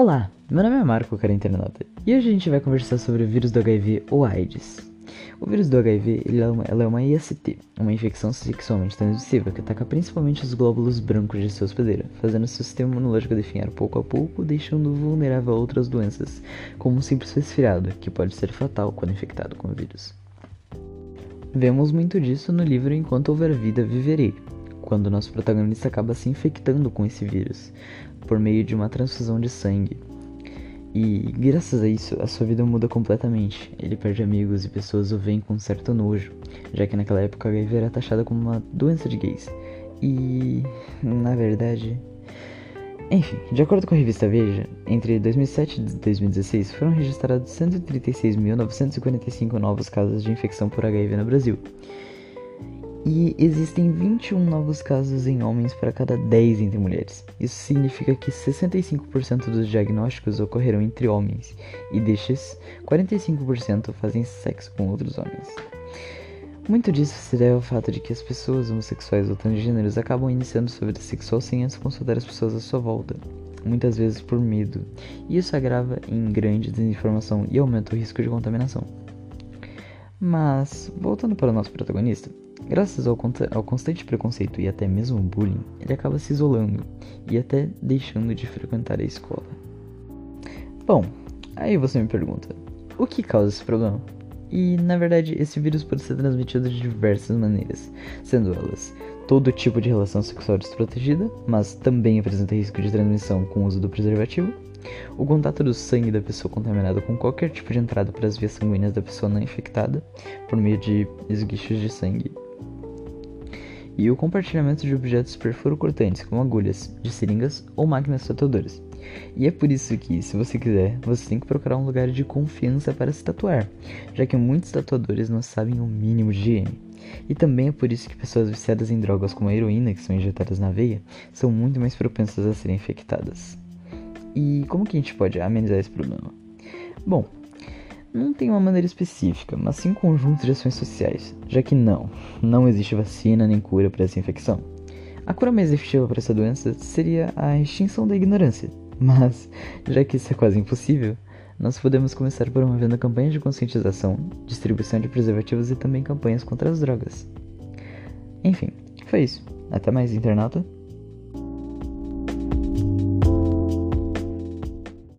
Olá, meu nome é Marco, cara internauta, e hoje a gente vai conversar sobre o vírus do HIV ou AIDS. O vírus do HIV é uma, ela é uma IST, uma infecção sexualmente transmissível que ataca principalmente os glóbulos brancos de seu hospedeiro, fazendo seu sistema imunológico definhar pouco a pouco, deixando-o vulnerável a outras doenças, como um simples resfriado, que pode ser fatal quando infectado com o vírus. Vemos muito disso no livro Enquanto Houver Vida Viverei, quando nosso protagonista acaba se infectando com esse vírus por meio de uma transfusão de sangue. E graças a isso, a sua vida muda completamente. Ele perde amigos e pessoas o veem com certo nojo, já que naquela época a HIV era taxada como uma doença de gays. E, na verdade, enfim, de acordo com a revista Veja, entre 2007 e 2016 foram registrados 136.945 novos casos de infecção por HIV no Brasil, e existem 21 novos casos em homens para cada 10 entre mulheres. Isso significa que 65% dos diagnósticos ocorreram entre homens, e destes, 45% fazem sexo com outros homens. Muito disso se deve ao fato de que as pessoas homossexuais ou transgêneros acabam iniciando sua vida sexual sem antes consultar as pessoas à sua volta, muitas vezes por medo, e isso agrava em grande desinformação e aumenta o risco de contaminação. Mas, voltando para o nosso protagonista, Graças ao, ao, constante preconceito e até mesmo bullying, ele acaba se isolando e até deixando de frequentar a escola. Bom, aí você me pergunta: o que causa esse problema? E na verdade, esse vírus pode ser transmitido de diversas maneiras, sendo elas todo tipo de relação sexual desprotegida, mas também apresenta risco de transmissão com o uso do preservativo, o contato do sangue da pessoa contaminada com qualquer tipo de entrada para as vias sanguíneas da pessoa não infectada, por meio de esguichos de sangue e o compartilhamento de objetos perfuro-cortantes, como agulhas, de seringas ou máquinas tatuadoras. E é por isso que, se você quiser, você tem que procurar um lugar de confiança para se tatuar, já que muitos tatuadores não sabem o mínimo de higiene. E também é por isso que pessoas viciadas em drogas como a heroína, que são injetadas na veia, são muito mais propensas a serem infectadas. E como que a gente pode amenizar esse problema? Bom, não tem uma maneira específica, mas sim um conjunto de ações sociais, já que não, não existe vacina nem cura para essa infecção. A cura mais efetiva para essa doença seria a extinção da ignorância, mas já que isso é quase impossível, nós podemos começar promovendo campanhas de conscientização, distribuição de preservativos e também campanhas contra as drogas. Enfim, foi isso. Até mais, internauta.